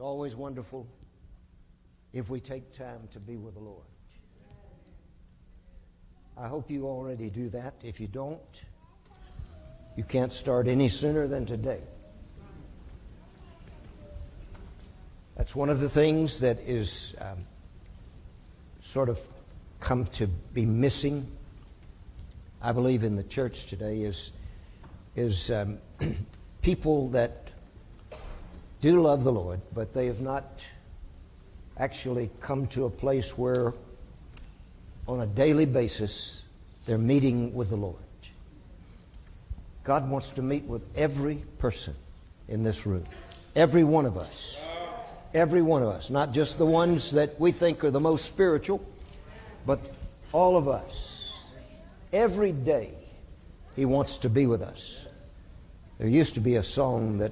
It's always wonderful if we take time to be with the Lord. I hope you already do that. If you don't, you can't start any sooner than today. That's one of the things that is um, sort of come to be missing, I believe, in the church today is, is um, people that do love the Lord, but they have not actually come to a place where on a daily basis they're meeting with the Lord. God wants to meet with every person in this room, every one of us. Every one of us, not just the ones that we think are the most spiritual, but all of us. Every day, He wants to be with us. There used to be a song that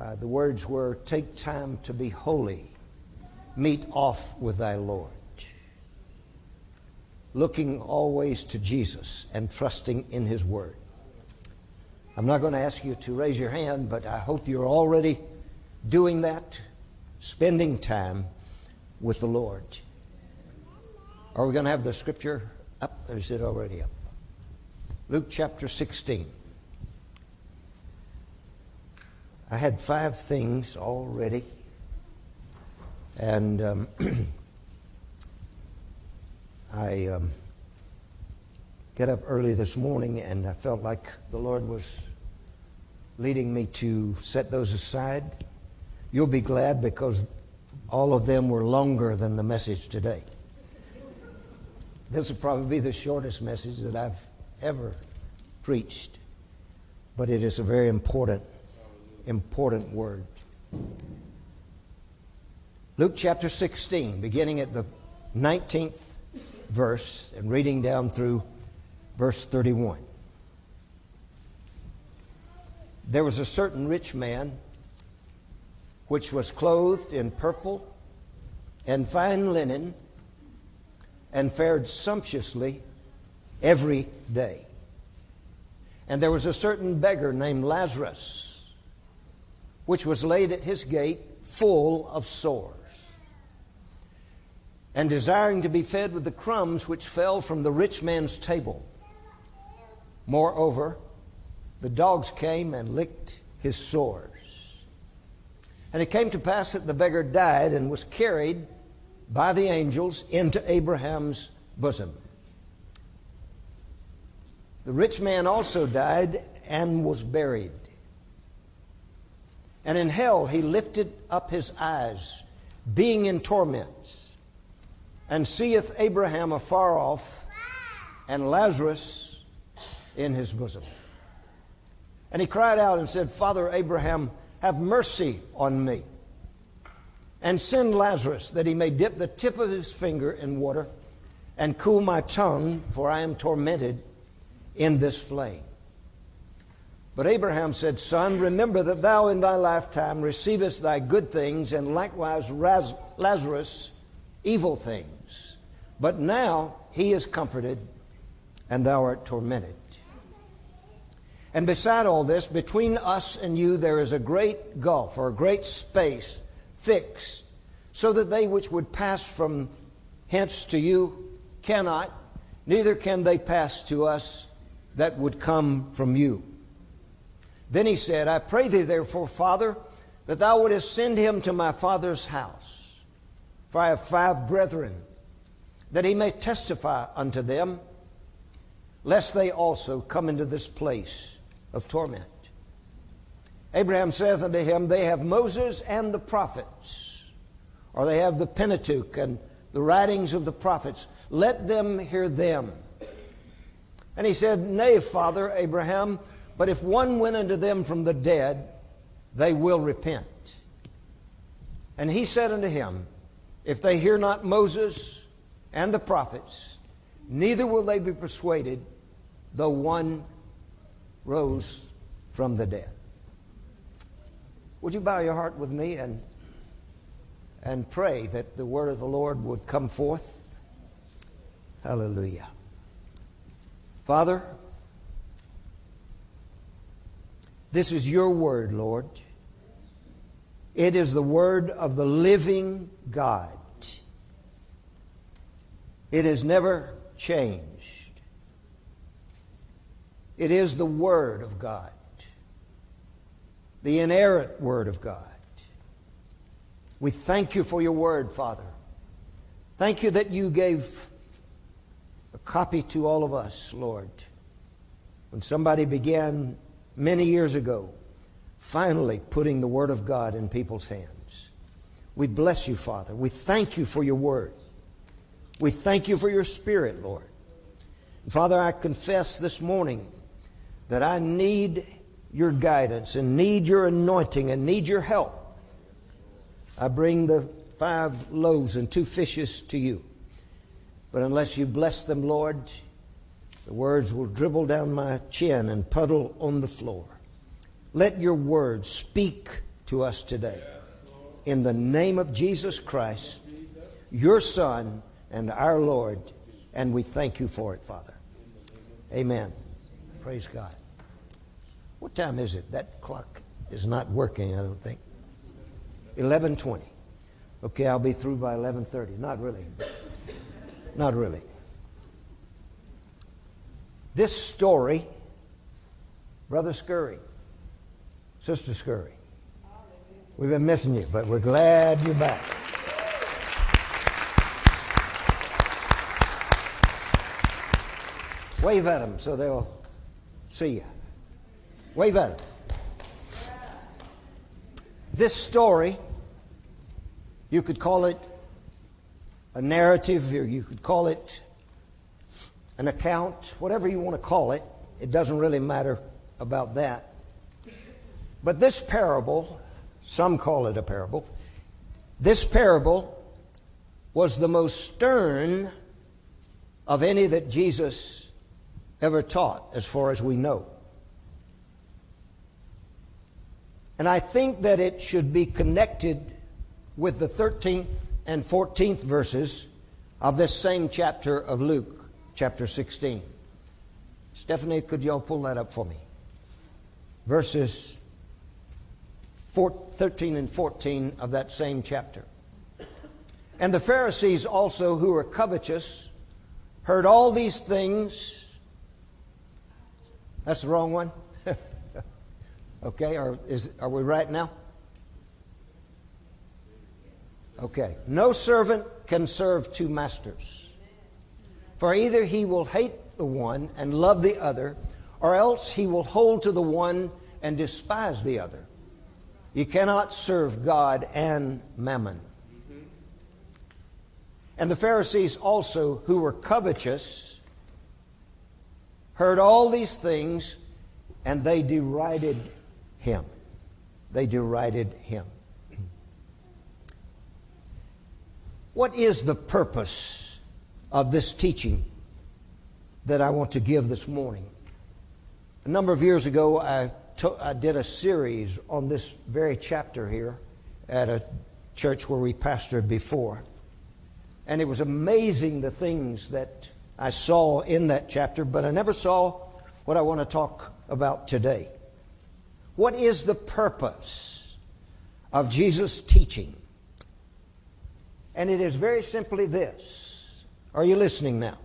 uh, the words were Take time to be holy, meet off with thy Lord. Looking always to Jesus and trusting in His Word. I'm not going to ask you to raise your hand, but I hope you're already doing that, spending time with the Lord. Are we going to have the scripture up, or is it already up? Luke chapter 16. I had five things already, and um, I um, get up early this morning, and I felt like the Lord was leading me to set those aside. You'll be glad because all of them were longer than the message today. This will probably be the shortest message that I've ever preached, but it is a very important, important word. Luke chapter 16, beginning at the 19th verse and reading down through verse 31. There was a certain rich man which was clothed in purple and fine linen and fared sumptuously every day. And there was a certain beggar named Lazarus, which was laid at his gate full of sores, and desiring to be fed with the crumbs which fell from the rich man's table. Moreover, the dogs came and licked his sores. And it came to pass that the beggar died and was carried by the angels into Abraham's bosom. The rich man also died and was buried. And in hell he lifted up his eyes, being in torments, and seeth Abraham afar off, and Lazarus in his bosom. And he cried out and said, Father Abraham, have mercy on me and send Lazarus that he may dip the tip of his finger in water and cool my tongue, for I am tormented in this flame. But Abraham said, Son, remember that thou in thy lifetime receivest thy good things, and likewise Lazarus evil things. But now he is comforted, and thou art tormented. And beside all this, between us and you, there is a great gulf or a great space fixed, so that they which would pass from hence to you cannot, neither can they pass to us that would come from you. Then he said, I pray thee therefore, Father, that thou wouldest send him to my father's house. For I have five brethren, that he may testify unto them, lest they also come into this place of torment. Abraham saith unto him, They have Moses and the prophets, or they have the Pentateuch and the writings of the prophets. Let them hear them. And he said, Nay, Father Abraham, but if one went unto them from the dead, they will repent. And he said unto him, If they hear not Moses and the prophets, neither will they be persuaded, though one rose from the dead. Would you bow your heart with me and, and pray that the word of the Lord would come forth? Hallelujah. Father, this is your word, Lord. It is the Word of the living God. It has never changed. It is the Word of God, the inerrant Word of God. We thank you for your Word, Father. Thank you that you gave a copy to all of us, Lord. When somebody began many years ago, finally putting the Word of God in people's hands. We bless you, Father. We thank you for your Word. We thank you for your Spirit, Lord. Father, I confess this morning that I need your guidance and need your anointing and need your help. I bring the five loaves and two fishes to you. But unless you bless them, Lord, the words will dribble down my chin and puddle on the floor. Let your words speak to us today. In the name of Jesus Christ, your Son and our Lord, and we thank you for it, Father. Amen. Praise God. What time is it? That clock is not working, I don't think. 11:20. Okay, I'll be through by 11:30. Not really. Not really. This story, Brother Scurry, Sister Scurry, we've been missing you, but we're glad you're back. Wave at them so they'll see you. Wave at them. This story, you could call it a narrative, or you could call it an account, whatever you want to call it. It doesn't really matter about that. But this parable, some call it a parable, this parable was the most stern of any that Jesus ever taught, as far as we know. And I think that it should be connected with the 13th and 14th verses of this same chapter of Luke, chapter 16. Stephanie, could y'all pull that up for me? Verses 13 and 14 of that same chapter. And the Pharisees also, who were covetous, heard all these things. That's the wrong one. okay, or is, are we right now? Okay. No servant can serve two masters. For either he will hate the one and love the other, or else he will hold to the one and despise the other. You cannot serve God and mammon. And the Pharisees also, who were covetous, heard all these things and they derided him. They derided him. What is the purpose of this teaching that I want to give this morning? A number of years ago, I, took, I did a series on this very chapter here at a church where we pastored before. And it was amazing the things that I saw in that chapter, but I never saw what I want to talk about today. What is the purpose of Jesus' teaching? And it is very simply this. Are you listening now?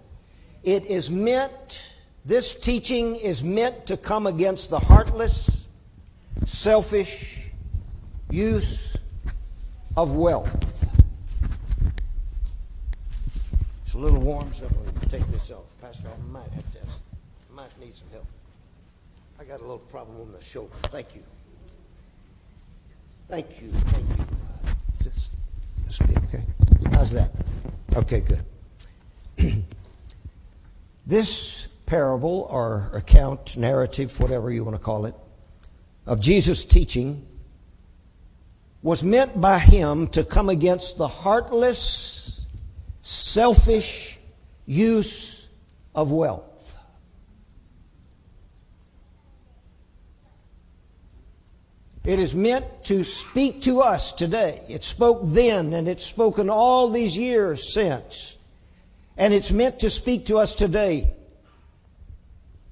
It is meant, this teaching is meant to come against the heartless, selfish use of wealth. It's a little warm, so I'm going to take this off. Pastor, I might have to, I might need some help. I got a little problem on the shoulder. Thank you. Thank you. Thank you. Just, this be okay. How's that? Okay, good. this parable or account, narrative, whatever you want to call it, of Jesus' teaching was meant by him to come against the heartless, selfish use of wealth. It is meant to speak to us today. It spoke then and it's spoken all these years since. And it's meant to speak to us today.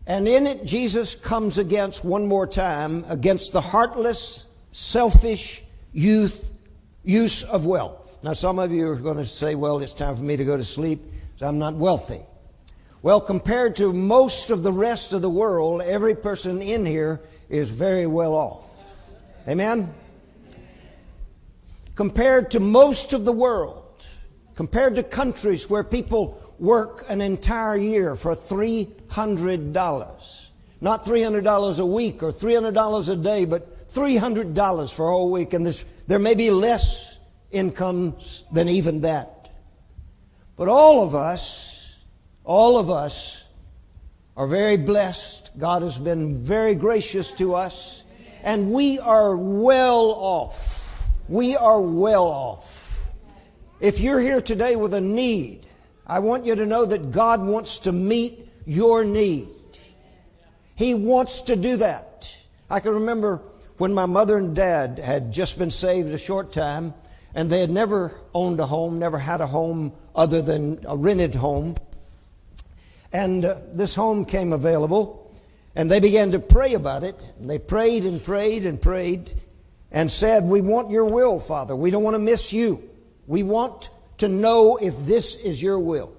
And in it, Jesus comes against, one more time, against the heartless, selfish youth use of wealth. Now, some of you are going to say, well, it's time for me to go to sleep, I'm not wealthy. Well, compared to most of the rest of the world, every person in here is very well off. Amen? Compared to most of the world, compared to countries where people work an entire year for $300. Not $300 a week or $300 a day, but $300 for a whole week. And there may be less incomes than even that. But all of us, all of us are very blessed. God has been very gracious to us. And we are well off. We are well off. If you're here today with a need, I want you to know that God wants to meet your need. He wants to do that. I can remember when my mother and dad had just been saved a short time and they had never owned a home, never had a home other than a rented home. And uh, this home came available and they began to pray about it. And they prayed and prayed and prayed and said, We want your will, Father. We don't want to miss you. We want to know if this is your will.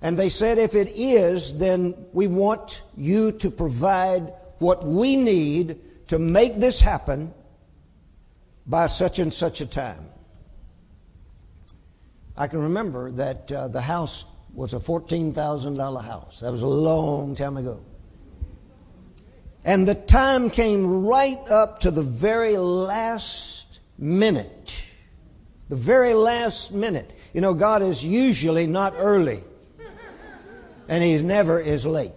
And they said, if it is, then we want you to provide what we need to make this happen by such and such a time. I can remember that uh, the house was a $14,000 house. That was a long time ago. And the time came right up to the very last minute the very last minute. You know, God is usually not early, and He's never is late.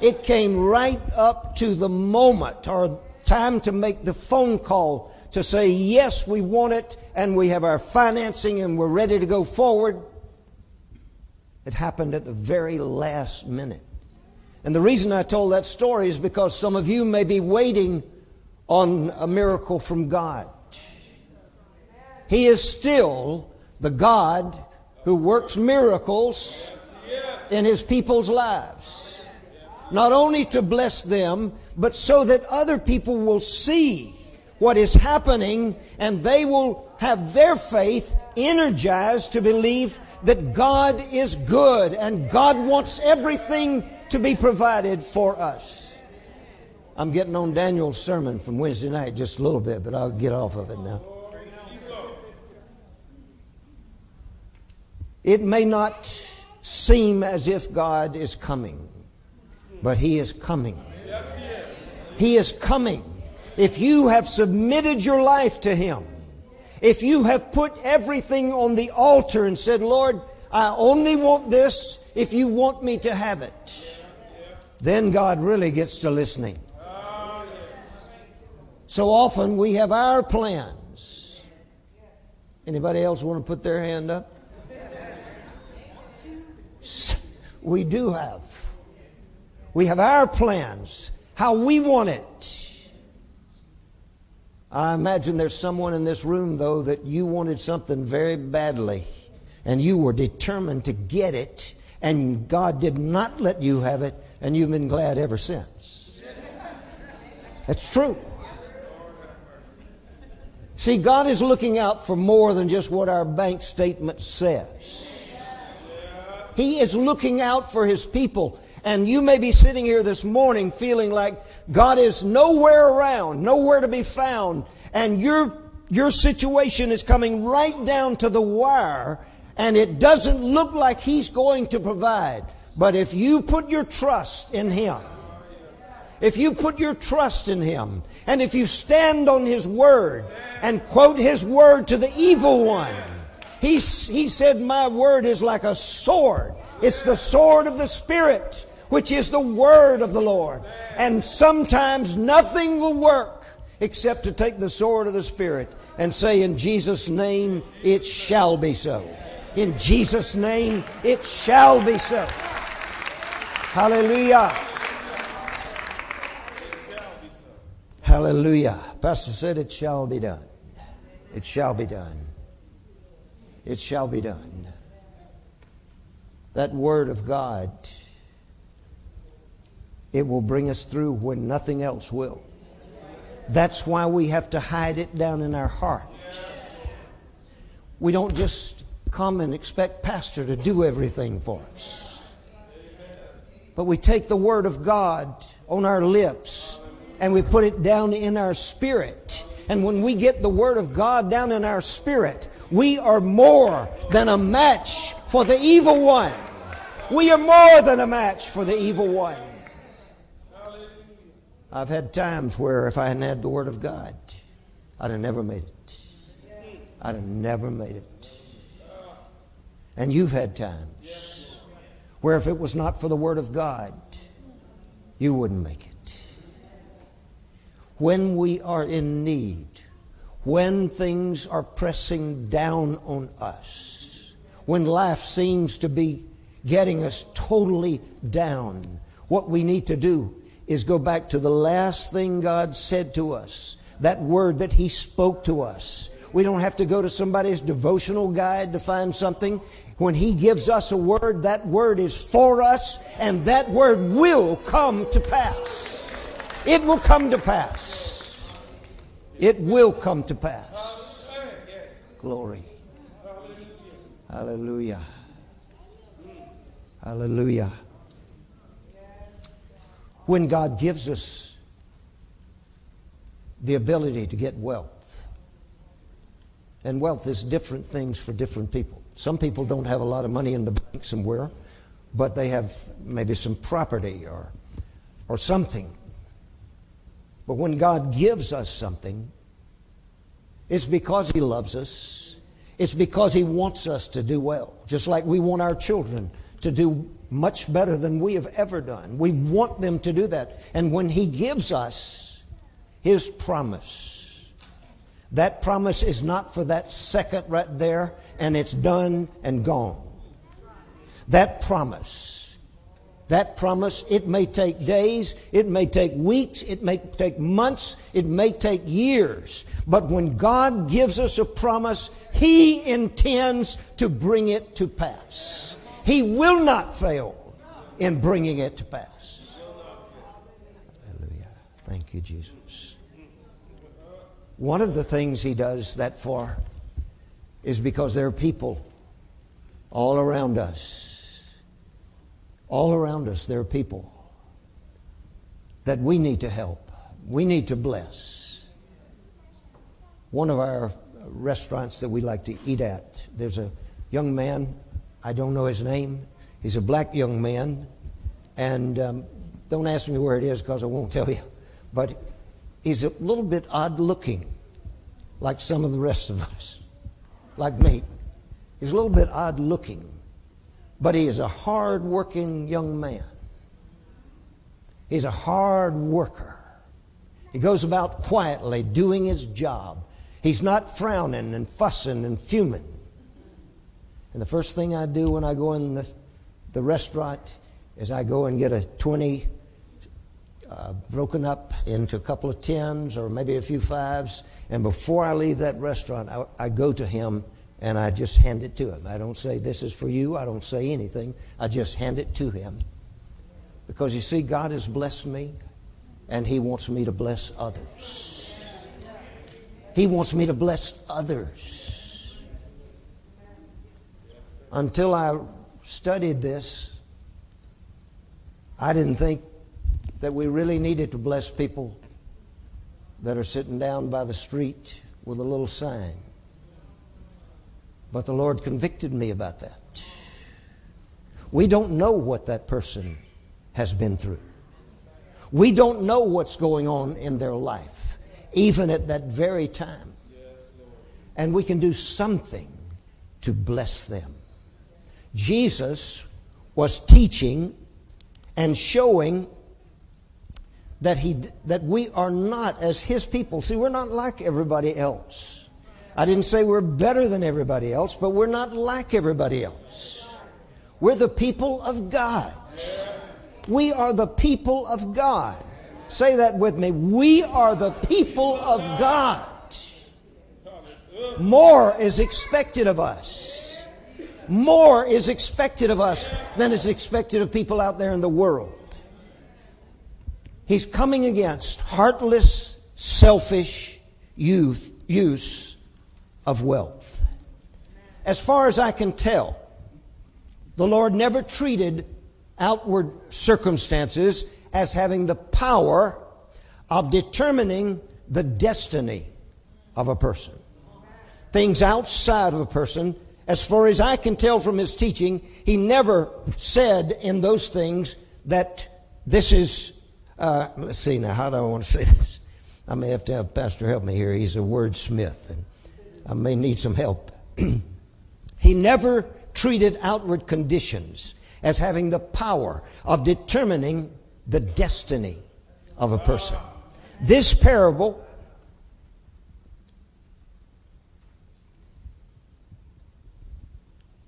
It came right up to the moment or time to make the phone call to say, yes, we want it, and we have our financing, and we're ready to go forward. It happened at the very last minute. And the reason I told that story is because some of you may be waiting on a miracle from God. He is still the God who works miracles in His people's lives. Not only to bless them, but so that other people will see what is happening and they will have their faith energized to believe that God is good and God wants everything to be provided for us. I'm getting on Daniel's sermon from Wednesday night just a little bit, but I'll get off of it now. It may not seem as if God is coming, but He is coming. He is coming. If you have submitted your life to Him, if you have put everything on the altar and said, Lord, I only want this if you want me to have it, then God really gets to listening. So often we have our plans. Anybody else want to put their hand up? We do have. We have our plans, how we want it. I imagine there's someone in this room, though, that you wanted something very badly and you were determined to get it, and God did not let you have it, and you've been glad ever since. That's true. See, God is looking out for more than just what our bank statement says. He is looking out for His people. And you may be sitting here this morning feeling like God is nowhere around, nowhere to be found, and your, your situation is coming right down to the wire, and it doesn't look like He's going to provide. But if you put your trust in Him, if you put your trust in Him, and if you stand on His Word and quote His Word to the evil one, he, he said, My word is like a sword. It's the sword of the Spirit, which is the word of the Lord. And sometimes nothing will work except to take the sword of the Spirit and say, In Jesus' name, it shall be so. In Jesus' name, it shall be so. Hallelujah. Hallelujah. Pastor said, It shall be done. It shall be done it shall be done. That Word of God, it will bring us through when nothing else will. That's why we have to hide it down in our heart. We don't just come and expect pastor to do everything for us. But we take the word of God on our lips and we put it down in our spirit. And when we get the word of God down in our spirit, we are more than a match for the evil one. We are more than a match for the evil one. I've had times where if I hadn't had the Word of God, I'd have never made it. I'd have never made it. And you've had times where if it was not for the Word of God, you wouldn't make it. When we are in need, when things are pressing down on us, when life seems to be getting us totally down, what we need to do is go back to the last thing God said to us, that word that He spoke to us. We don't have to go to somebody's devotional guide to find something. When He gives us a word, that word is for us, and that word will come to pass. It will come to pass. It will come to pass. Glory. Hallelujah. Hallelujah when God gives us the ability to get wealth. And wealth is different things for different people. Some people don't have a lot of money in the bank somewhere, but they have maybe some property or, or something. But when God gives us something, it's because He loves us. It's because He wants us to do well, just like we want our children to do much better than we have ever done. We want them to do that. And when He gives us His promise, that promise is not for that second right there and it's done and gone. That promise, that promise, it may take days, it may take weeks, it may take months, it may take years. But when God gives us a promise, He intends to bring it to pass. He will not fail in bringing it to pass. Hallelujah. Thank you, Jesus. One of the things He does that for is because there are people all around us. All around us, there are people that we need to help, we need to bless. One of our restaurants that we like to eat at, there's a young man I don't know his name. He's a black young man. And um, don't ask me where it is because I won't tell you. But he's a little bit odd looking, like some of the rest of us, like me. He's a little bit odd looking, but he is a hard working young man. He's a hard worker. He goes about quietly doing his job. He's not frowning and fussing and fuming. And the first thing I do when I go in the, the restaurant is I go and get a 20 uh, broken up into a couple of tens or maybe a few fives. And before I leave that restaurant, I, I go to him and I just hand it to him. I don't say, This is for you. I don't say anything. I just hand it to him. Because you see, God has blessed me and He wants me to bless others. He wants me to bless others. Until I studied this, I didn't think that we really needed to bless people that are sitting down by the street with a little sign. But the Lord convicted me about that. We don't know what that person has been through. We don't know what's going on in their life, even at that very time. And we can do something to bless them. Jesus was teaching and showing that, he, that we are not as his people. See, we're not like everybody else. I didn't say we're better than everybody else, but we're not like everybody else. We're the people of God. We are the people of God. Say that with me. We are the people of God. More is expected of us. More is expected of us than is expected of people out there in the world. He's coming against heartless selfish youth, use of wealth. As far as I can tell, the Lord never treated outward circumstances as having the power of determining the destiny of a person. Things outside of a person, as far as I can tell from his teaching, he never said in those things that this is, uh, let's see now, how do I want to say this? I may have to have Pastor help me here. He's a wordsmith, and I may need some help. he never treated outward conditions as having the power of determining the destiny of a person. This parable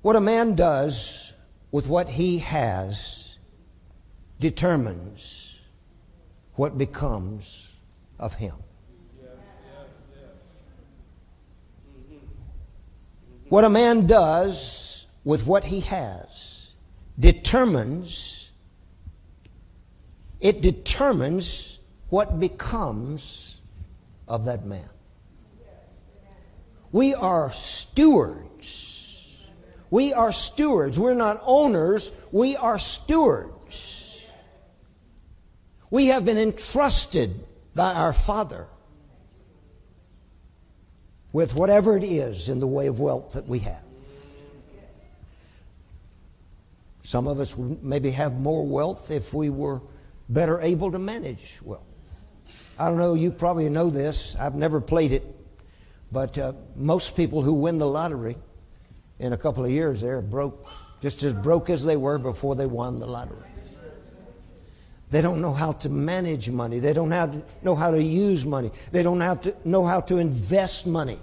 what a man does with what he has determines what becomes of him. What a man does with what he has determines, it determines what becomes of that man. We are stewards. We are stewards. We're not owners, we are stewards. We have been entrusted by our Father with whatever it is in the way of wealth that we have. Some of us maybe have more wealth if we were better able to manage wealth. I don't know, you probably know this. I've never played it. But uh, most people who win the lottery in a couple of years, they're broke, just as broke as they were before they won the lottery. They don't know how to manage money. They don't know how to use money. They don't have to know how to invest money.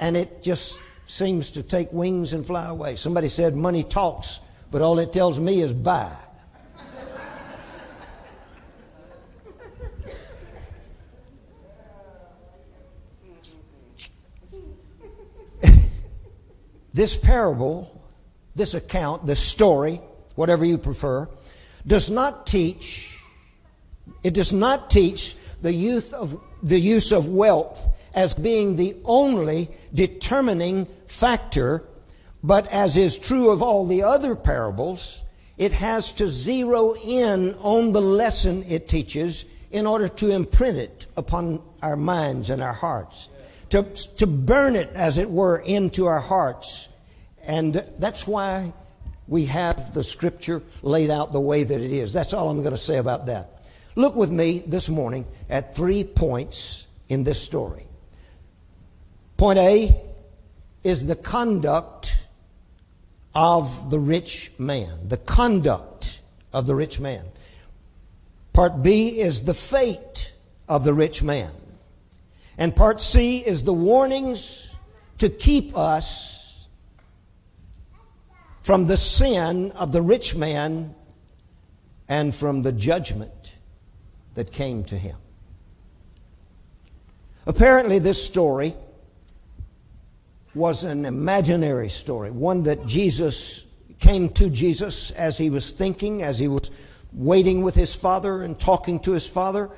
And it just seems to take wings and fly away. Somebody said money talks, but all it tells me is buy. this parable, this account, this story, whatever you prefer, does not teach, it does not teach the youth of the use of wealth as being the only determining factor, but as is true of all the other parables, it has to zero in on the lesson it teaches in order to imprint it upon our minds and our hearts, to, to burn it, as it were, into our hearts. And that's why we have the scripture laid out the way that it is. That's all I'm going to say about that. Look with me this morning at three points in this story. Point A is the conduct of the rich man. The conduct of the rich man. Part B is the fate of the rich man. And part C is the warnings to keep us from the sin of the rich man and from the judgment that came to him. Apparently, this story was an imaginary story, one that Jesus came to Jesus as he was thinking, as he was waiting with his father and talking to his father.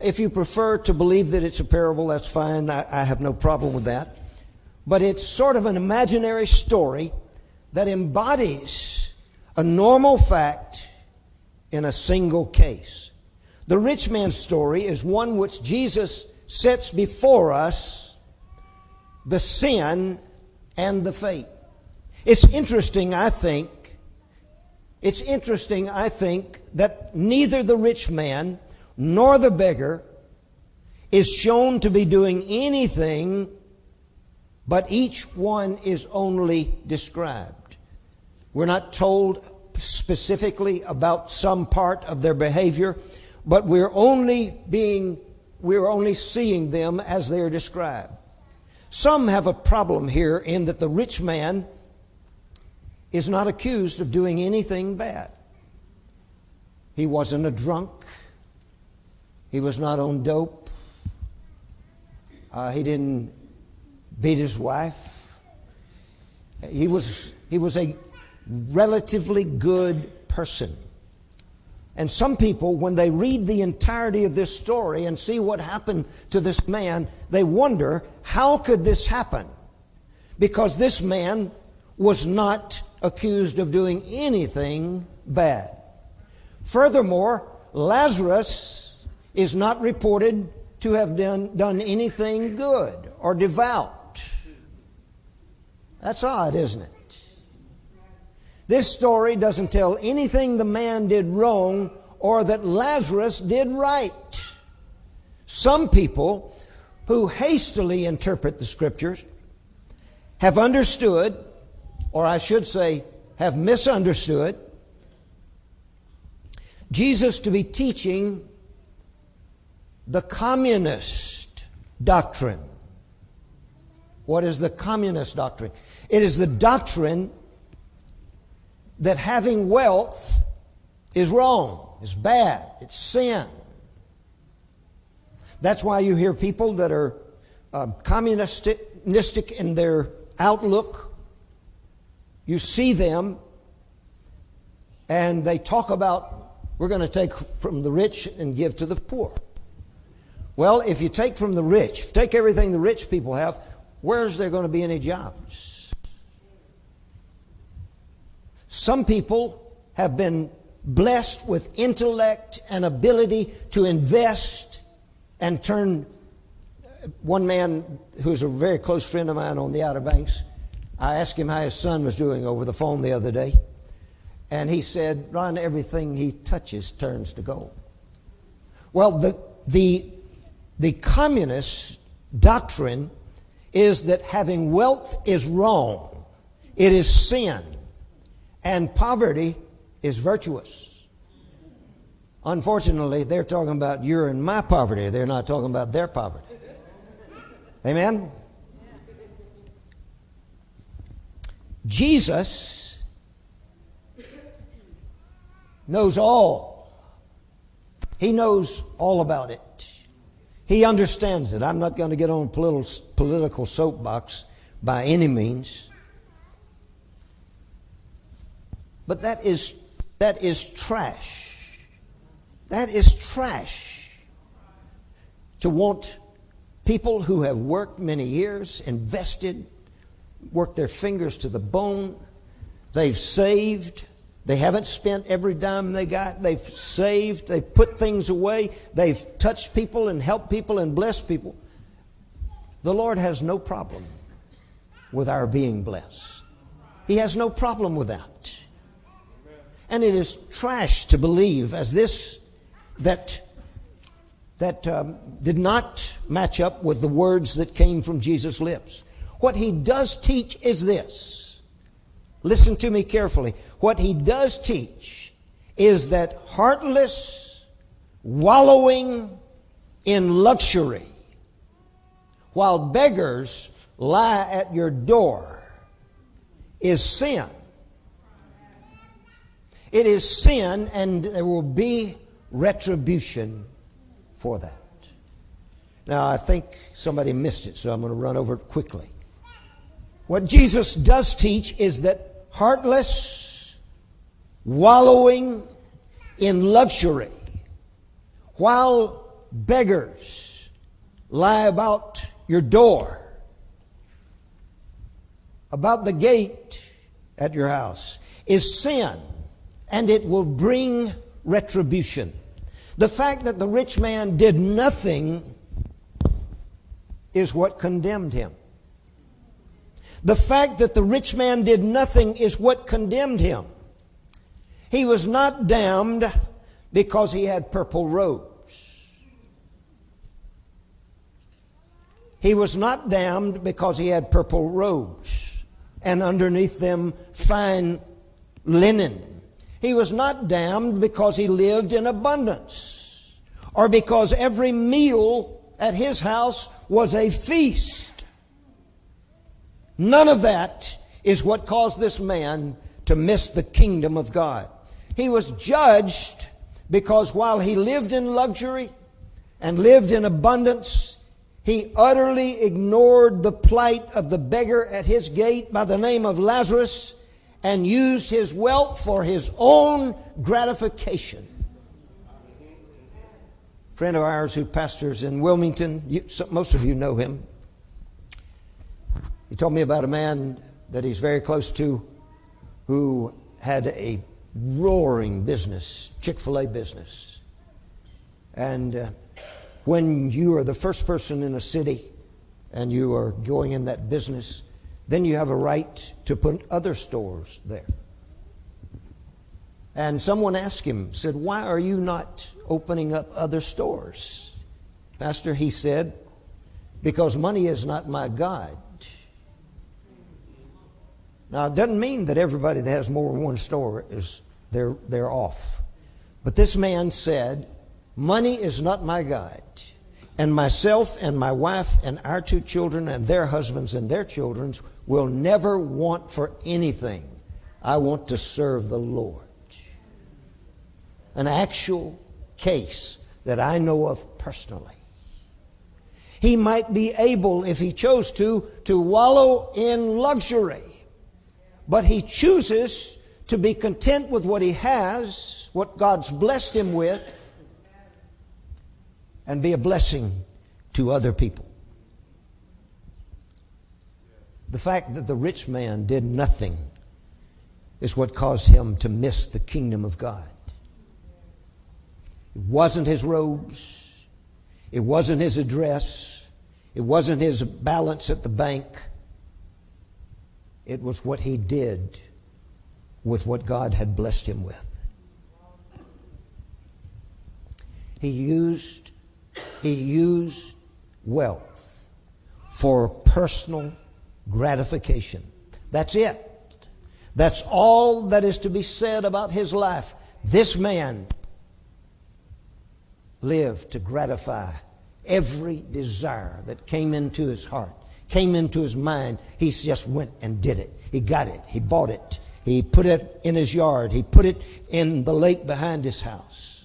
If you prefer to believe that it's a parable, that's fine. I, I have no problem with that. But it's sort of an imaginary story that embodies a normal fact in a single case. The rich man's story is one which Jesus sets before us the sin and the fate. It's interesting, I think, it's interesting, I think, that neither the rich man nor the beggar is shown to be doing anything, but each one is only described. We're not told specifically about some part of their behavior, but we're only being, we're only seeing them as they're described. Some have a problem here in that the rich man is not accused of doing anything bad. He wasn't a drunk. He was not on dope. Uh, he didn't beat his wife. He was, he was a relatively good person. And some people, when they read the entirety of this story and see what happened to this man, they wonder, how could this happen? Because this man was not accused of doing anything bad. Furthermore, Lazarus is not reported to have done, done anything good or devout. That's odd, isn't it? This story doesn't tell anything the man did wrong or that Lazarus did right. Some people who hastily interpret the scriptures have understood, or I should say, have misunderstood, Jesus to be teaching the communist doctrine. What is the communist doctrine? It is the doctrine that having wealth is wrong, it's bad, it's sin. That's why you hear people that are uh, communistic in their outlook. You see them and they talk about we're going to take from the rich and give to the poor. Well, if you take from the rich, take everything the rich people have, where's there going to be any jobs? Some people have been blessed with intellect and ability to invest and turn. Uh, one man who's a very close friend of mine on the Outer Banks, I asked him how his son was doing over the phone the other day. And he said, Ron, everything he touches turns to gold. Well, the, the, the communist doctrine is that having wealth is wrong, it is sin and poverty is virtuous. Unfortunately, they're talking about your and my poverty. They're not talking about their poverty. Amen? Jesus knows all. He knows all about it. He understands it. I'm not going to get on a political soapbox by any means. But that is, that is trash. That is trash. To want people who have worked many years, invested, worked their fingers to the bone, they've saved, they haven't spent every dime they got. They've saved. They've put things away. They've touched people and helped people and blessed people. The Lord has no problem with our being blessed. He has no problem with that. And it is trash to believe, as this, that, that um, did not match up with the words that came from Jesus' lips. What he does teach is this. Listen to me carefully. What he does teach is that heartless wallowing in luxury while beggars lie at your door is sin. It is sin, and there will be retribution for that. Now, I think somebody missed it, so I'm going to run over it quickly. What Jesus does teach is that heartless, wallowing in luxury, while beggars lie about your door, about the gate at your house, is sin and it will bring retribution. The fact that the rich man did nothing is what condemned him. The fact that the rich man did nothing is what condemned him. He was not damned because he had purple robes. He was not damned because he had purple robes and underneath them fine linen he was not damned because he lived in abundance or because every meal at his house was a feast. None of that is what caused this man to miss the kingdom of God. He was judged because while he lived in luxury and lived in abundance, he utterly ignored the plight of the beggar at his gate by the name of Lazarus and used his wealth for his own gratification. friend of ours who pastors in Wilmington. You, most of you know him. He told me about a man that he's very close to who had a roaring business, Chick fil A business. And uh, when you are the first person in a city and you are going in that business, then you have a right to put other stores there. And someone asked him, said, Why are you not opening up other stores? Pastor, he said, Because money is not my God. Now, it doesn't mean that everybody that has more than one store is they're, they're off. But this man said, Money is not my God. And myself and my wife and our two children and their husbands and their children will never want for anything. I want to serve the Lord an actual case that I know of personally. He might be able, if he chose to, to wallow in luxury, but he chooses to be content with what he has, what God's blessed him with, and be a blessing to other people. The fact that the rich man did nothing is what caused him to miss the kingdom of God. It wasn't his robes. It wasn't his address. It wasn't his balance at the bank. It was what he did with what God had blessed him with. He used, he used wealth for personal gratification. That's it. That's all that is to be said about his life. This man lived to gratify every desire that came into his heart, came into his mind. He just went and did it. He got it. He bought it. He put it in his yard. He put it in the lake behind his house.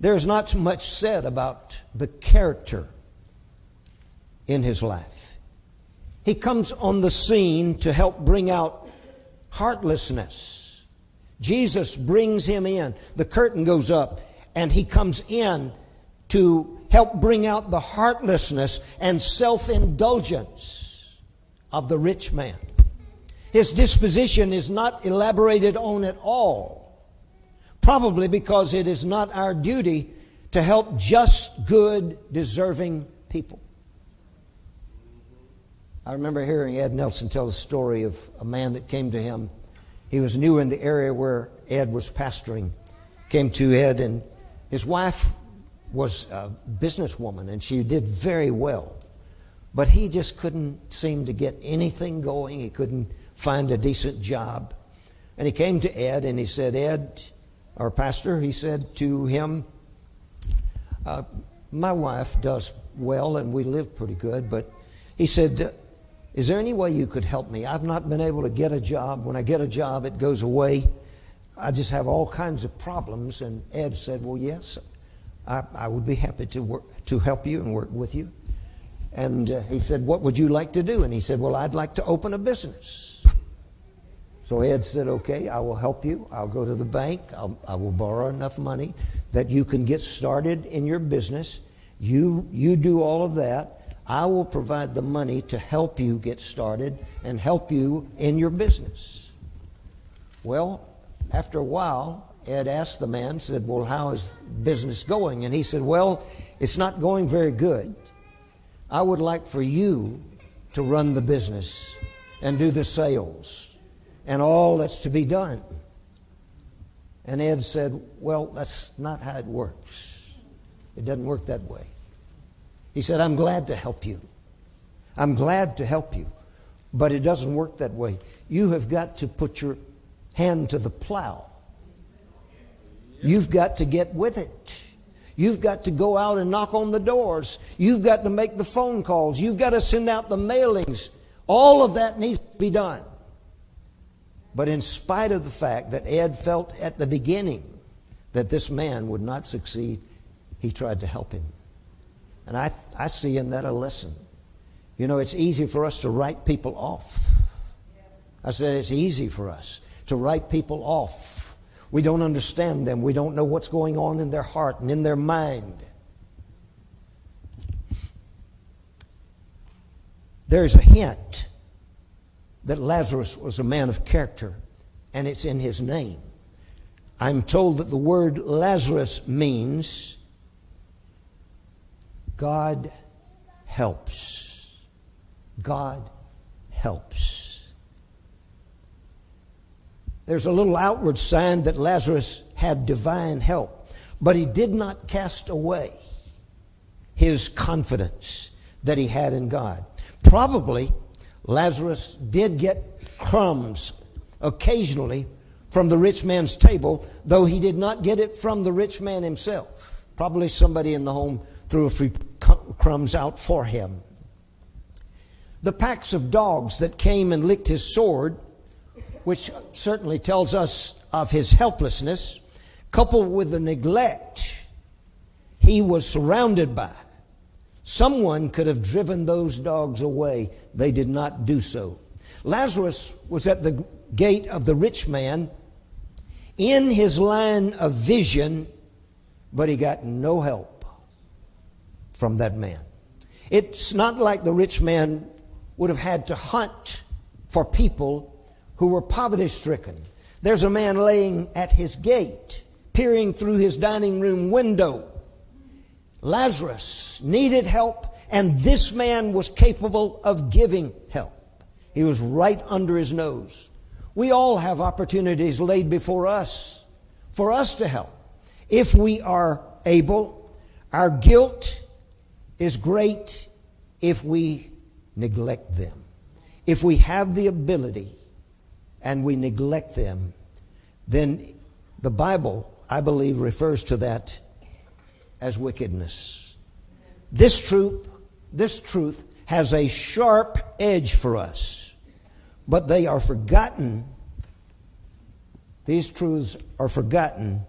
There's not much said about the character in his life. He comes on the scene to help bring out heartlessness Jesus brings him in. The curtain goes up, and he comes in to help bring out the heartlessness and self indulgence of the rich man. His disposition is not elaborated on at all, probably because it is not our duty to help just, good, deserving people. I remember hearing Ed Nelson tell the story of a man that came to him he was new in the area where Ed was pastoring. Came to Ed, and his wife was a businesswoman, and she did very well. But he just couldn't seem to get anything going. He couldn't find a decent job. And he came to Ed, and he said, Ed, our pastor, he said to him, uh, My wife does well, and we live pretty good, but he said, is there any way you could help me? I've not been able to get a job. When I get a job, it goes away. I just have all kinds of problems. And Ed said, Well, yes, I, I would be happy to, work, to help you and work with you. And uh, he said, What would you like to do? And he said, Well, I'd like to open a business. So Ed said, Okay, I will help you. I'll go to the bank. I'll, I will borrow enough money that you can get started in your business. You, you do all of that. I will provide the money to help you get started and help you in your business. Well, after a while, Ed asked the man, said, Well, how is business going? And he said, Well, it's not going very good. I would like for you to run the business and do the sales and all that's to be done. And Ed said, Well, that's not how it works. It doesn't work that way. He said, I'm glad to help you. I'm glad to help you. But it doesn't work that way. You have got to put your hand to the plow. You've got to get with it. You've got to go out and knock on the doors. You've got to make the phone calls. You've got to send out the mailings. All of that needs to be done. But in spite of the fact that Ed felt at the beginning that this man would not succeed, he tried to help him. And I, I see in that a lesson. You know, it's easy for us to write people off. I said it's easy for us to write people off We don't understand them. We don't know what's going on in their heart and in their mind. There's a hint that Lazarus was a man of character, and it's in his name. I'm told that the word Lazarus means God helps. God helps. There's a little outward sign that Lazarus had divine help, but he did not cast away his confidence that he had in God. Probably Lazarus did get crumbs occasionally from the rich man's table, though he did not get it from the rich man himself. Probably somebody in the home threw a few crumbs out for him. The packs of dogs that came and licked his sword, which certainly tells us of his helplessness, coupled with the neglect he was surrounded by. Someone could have driven those dogs away. They did not do so. Lazarus was at the gate of the rich man in his line of vision, but he got no help from that man. It's not like the rich man would have had to hunt for people who were poverty stricken. There's a man laying at his gate, peering through his dining room window. Lazarus needed help, and this man was capable of giving help. He was right under his nose. We all have opportunities laid before us for us to help. If we are able, our guilt is great if we neglect them. If we have the ability and we neglect them, then the Bible, I believe, refers to that as wickedness. This truth, this truth has a sharp edge for us, but they are forgotten. These truths are forgotten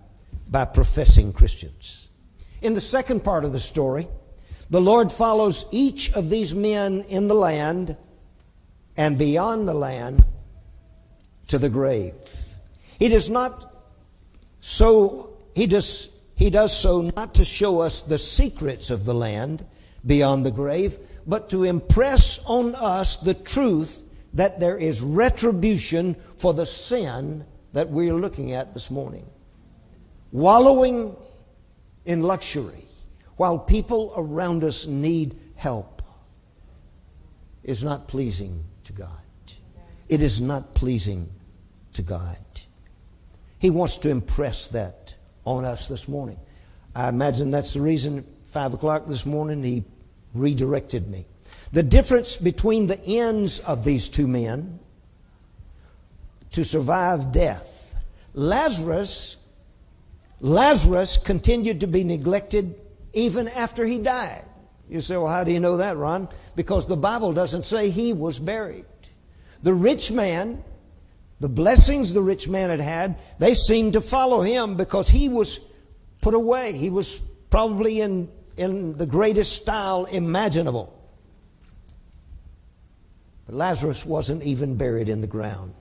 by professing Christians. In the second part of the story, the Lord follows each of these men in the land and beyond the land to the grave. He does not so he does he does so not to show us the secrets of the land beyond the grave, but to impress on us the truth that there is retribution for the sin that we're looking at this morning. Wallowing in luxury while people around us need help is not pleasing to God. It is not pleasing to God. He wants to impress that on us this morning. I imagine that's the reason, 5 o'clock this morning, he redirected me. The difference between the ends of these two men to survive death. Lazarus, Lazarus continued to be neglected even after he died. You say, well, how do you know that, Ron? Because the Bible doesn't say he was buried. The rich man, the blessings the rich man had had, they seemed to follow him because he was put away. He was probably in, in the greatest style imaginable. But Lazarus wasn't even buried in the ground.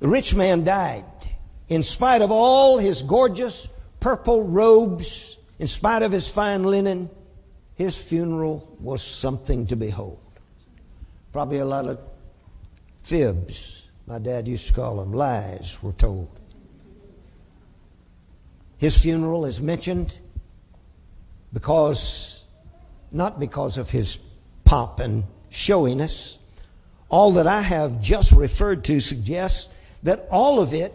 The rich man died. In spite of all his gorgeous purple robes in spite of his fine linen, his funeral was something to behold. Probably a lot of fibs, my dad used to call them, lies were told. His funeral is mentioned because, not because of his pomp and showiness. All that I have just referred to suggests that all of it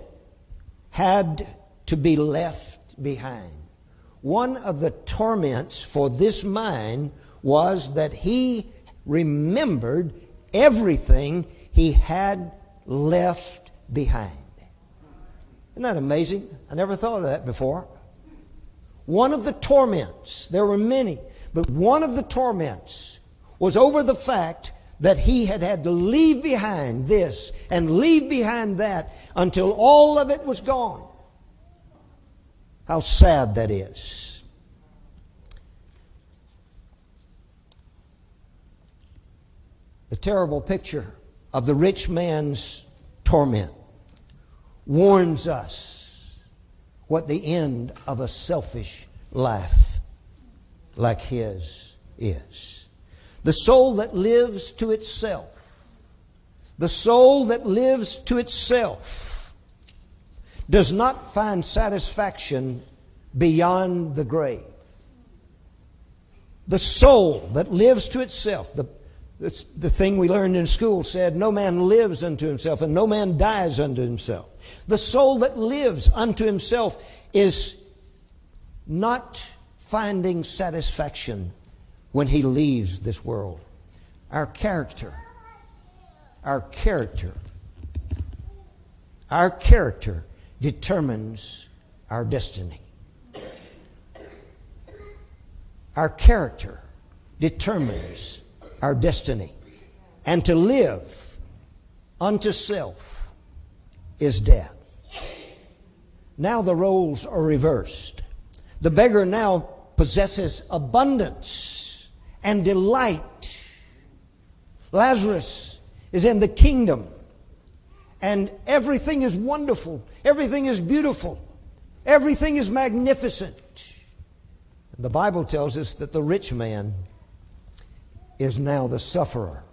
had to be left behind. One of the torments for this mind was that he remembered everything he had left behind. Isn't that amazing? I never thought of that before. One of the torments, there were many, but one of the torments was over the fact that he had had to leave behind this and leave behind that until all of it was gone. How sad that is. The terrible picture of the rich man's torment warns us what the end of a selfish life like his is. The soul that lives to itself, the soul that lives to itself does not find satisfaction beyond the grave. The soul that lives to itself, the, the thing we learned in school said, no man lives unto himself and no man dies unto himself. The soul that lives unto himself is not finding satisfaction when he leaves this world. Our character, our character, our character determines our destiny. Our character determines our destiny. And to live unto self is death. Now the roles are reversed. The beggar now possesses abundance and delight. Lazarus is in the kingdom and everything is wonderful. Everything is beautiful. Everything is magnificent. The Bible tells us that the rich man is now the sufferer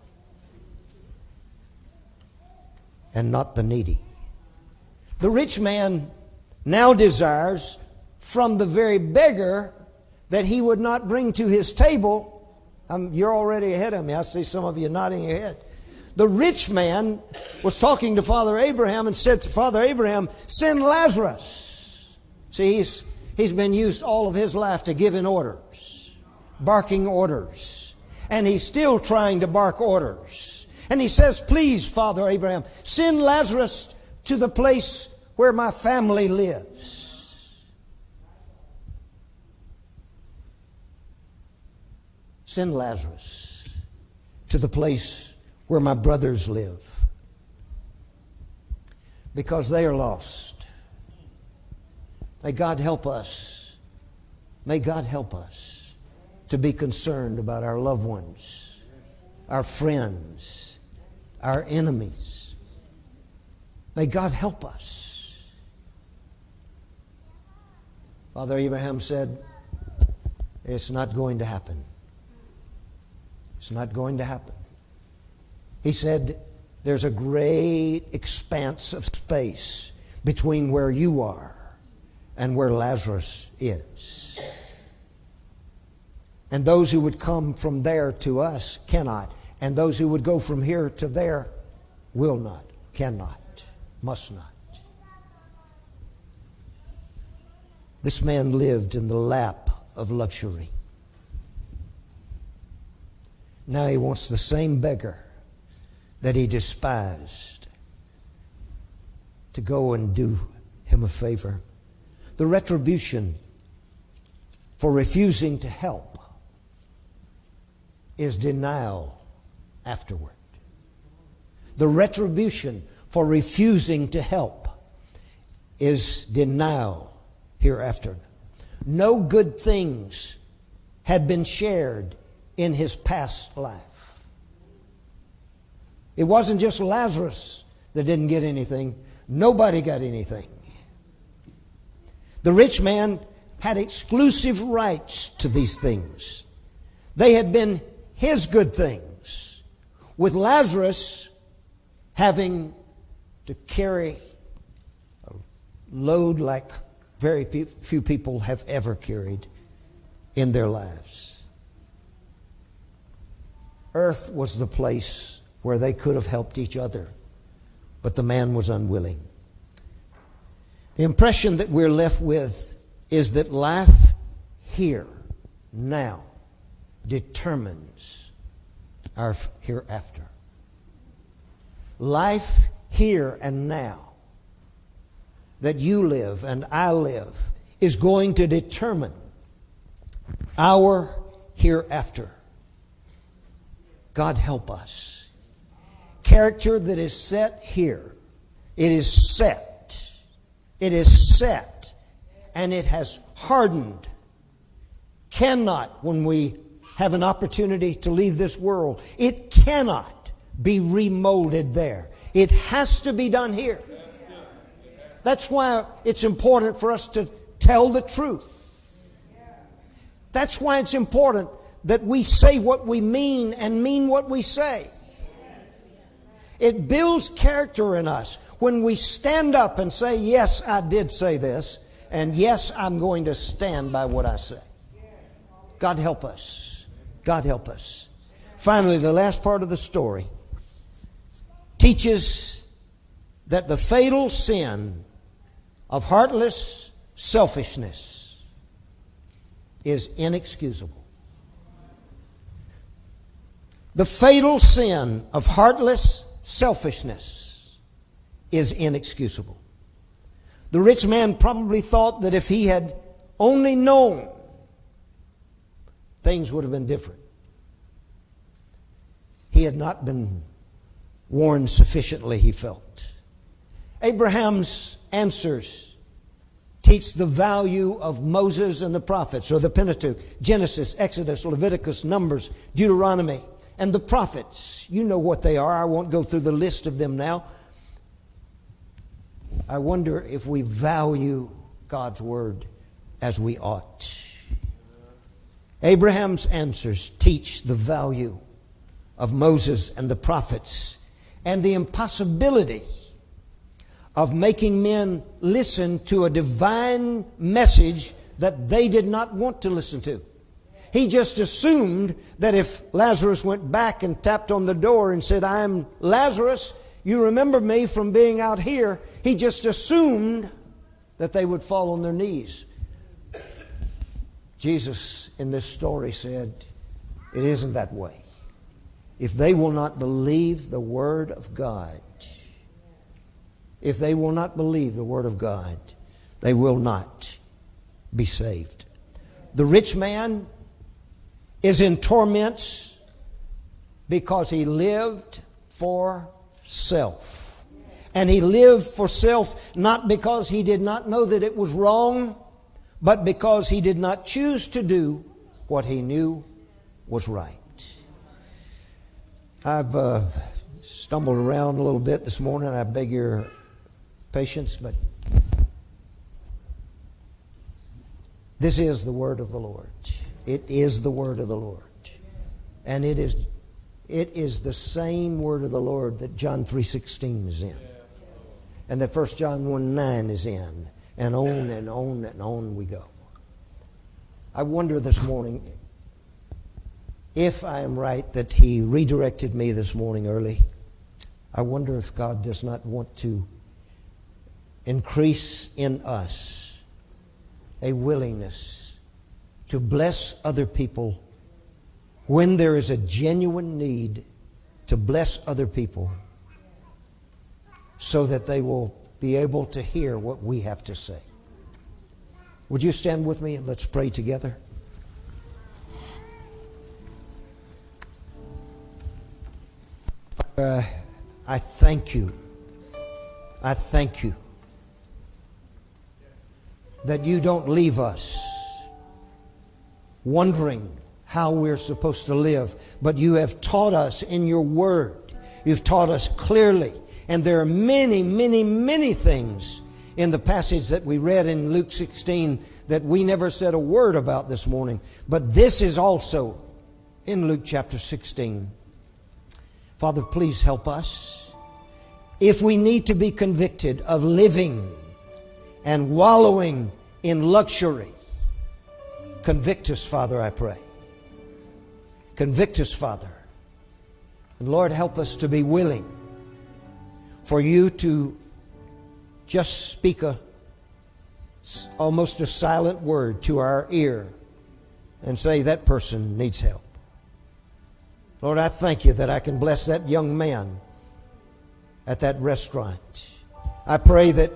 and not the needy. The rich man now desires from the very beggar that he would not bring to his table. Um, you're already ahead of me. I see some of you nodding your head. The rich man was talking to Father Abraham and said to Father Abraham, Send Lazarus. See, he's He's been used all of his life to giving orders, barking orders. And he's still trying to bark orders. And he says, Please, Father Abraham, send Lazarus to the place where my family lives. Send Lazarus to the place where my brothers live because they are lost. May God help us. May God help us to be concerned about our loved ones, our friends, our enemies. May God help us. Father Abraham said, It's not going to happen. It's not going to happen. He said, There's a great expanse of space between where you are and where Lazarus is. And those who would come from there to us cannot. And those who would go from here to there will not, cannot, must not. This man lived in the lap of luxury. Now he wants the same beggar that he despised to go and do him a favor the retribution for refusing to help is denial afterward. The retribution for refusing to help is denial hereafter. No good things had been shared in his past life. It wasn't just Lazarus that didn't get anything, nobody got anything. The rich man had exclusive rights to these things. They had been his good things, with Lazarus having to carry a load like very few people have ever carried in their lives. Earth was the place where they could have helped each other, but the man was unwilling. The impression that we're left with is that life here, now, determines our hereafter. Life here and now that you live and I live is going to determine our hereafter. God help us. Character that is set here, it is set it is set and it has hardened. Cannot, when we have an opportunity to leave this world, it cannot be remolded there. It has to be done here. That's why it's important for us to tell the truth. That's why it's important that we say what we mean and mean what we say. It builds character in us when we stand up and say, Yes, I did say this, and yes, I'm going to stand by what I say. God help us. God help us. Finally, the last part of the story teaches that the fatal sin of heartless selfishness is inexcusable. The fatal sin of heartless selfishness is inexcusable. The rich man probably thought that if he had only known, things would have been different. He had not been warned sufficiently, he felt. Abraham's answers teach the value of Moses and the prophets, or the Pentateuch, Genesis, Exodus, Leviticus, Numbers, Deuteronomy and the prophets. You know what they are. I won't go through the list of them now. I wonder if we value God's word as we ought. Abraham's answers teach the value of Moses and the prophets and the impossibility of making men listen to a divine message that they did not want to listen to. He just assumed that if Lazarus went back and tapped on the door and said, I am Lazarus, you remember me from being out here, he just assumed that they would fall on their knees. Jesus in this story said, It isn't that way. If they will not believe the Word of God, if they will not believe the Word of God, they will not be saved. The rich man is in torments because he lived for self. And he lived for self not because he did not know that it was wrong, but because he did not choose to do what he knew was right. I've uh, stumbled around a little bit this morning. I beg your patience, but this is the word of the Lord. It is the word of the Lord. And it is it is the same word of the Lord that John 3:16 is in. And that 1 John 1 9 is in. And on and on and on we go. I wonder this morning if I am right that he redirected me this morning early. I wonder if God does not want to increase in us a willingness to bless other people when there is a genuine need to bless other people so that they will be able to hear what we have to say. Would you stand with me and let's pray together? Uh, I thank you. I thank you that you don't leave us wondering how we're supposed to live. But you have taught us in your word. You've taught us clearly. And there are many, many, many things in the passage that we read in Luke 16 that we never said a word about this morning. But this is also in Luke chapter 16. Father, please help us. If we need to be convicted of living and wallowing in luxury, Convict us, Father, I pray. Convict us, Father. And Lord, help us to be willing for you to just speak a almost a silent word to our ear and say that person needs help. Lord, I thank you that I can bless that young man at that restaurant. I pray that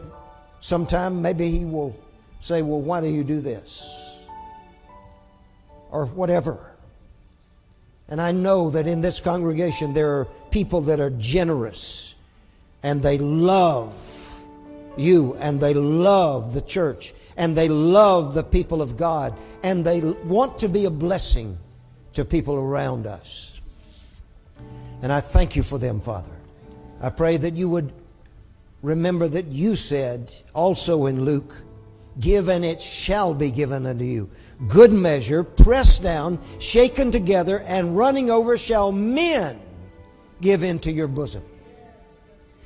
sometime maybe he will say, Well, why do you do this? or whatever. And I know that in this congregation there are people that are generous and they love you and they love the church and they love the people of God and they want to be a blessing to people around us. And I thank you for them, Father. I pray that you would remember that you said also in Luke, Give and it shall be given unto you. Good measure, pressed down, shaken together, and running over shall men give into your bosom.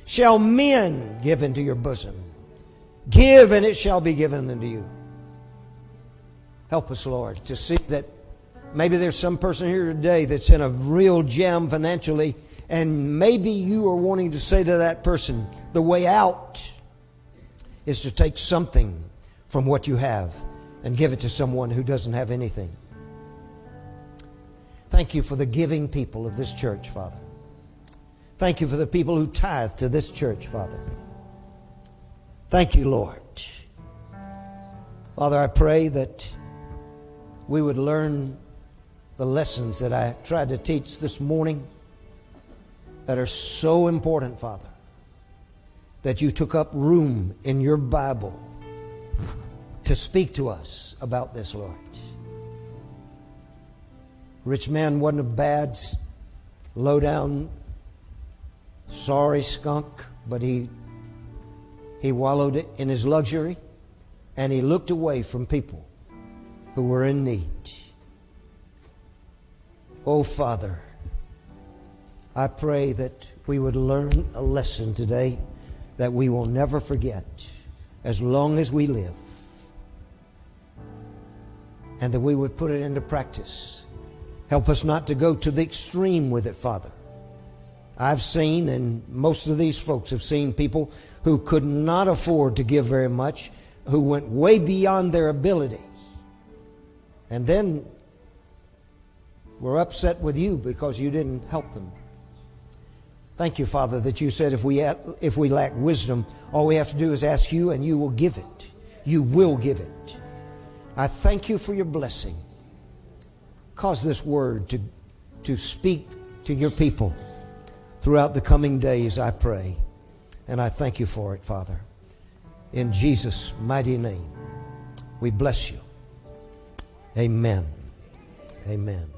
Shall men give into your bosom. Give and it shall be given unto you. Help us, Lord, to see that maybe there's some person here today that's in a real jam financially, and maybe you are wanting to say to that person, the way out is to take something from what you have and give it to someone who doesn't have anything. Thank you for the giving people of this church, Father. Thank you for the people who tithe to this church, Father. Thank you, Lord. Father, I pray that we would learn the lessons that I tried to teach this morning that are so important, Father, that you took up room in your Bible to speak to us about this, Lord. Rich man wasn't a bad, low down, sorry skunk, but he, he wallowed in his luxury and he looked away from people who were in need. Oh, Father, I pray that we would learn a lesson today that we will never forget as long as we live, and that we would put it into practice. Help us not to go to the extreme with it, Father. I've seen, and most of these folks have seen people who could not afford to give very much, who went way beyond their ability. And then we're upset with you because you didn't help them. Thank you, Father, that you said if we, if we lack wisdom, all we have to do is ask you and you will give it. You will give it. I thank you for your blessing. Cause this word to, to speak to your people throughout the coming days, I pray. And I thank you for it, Father. In Jesus' mighty name, we bless you. Amen. Amen.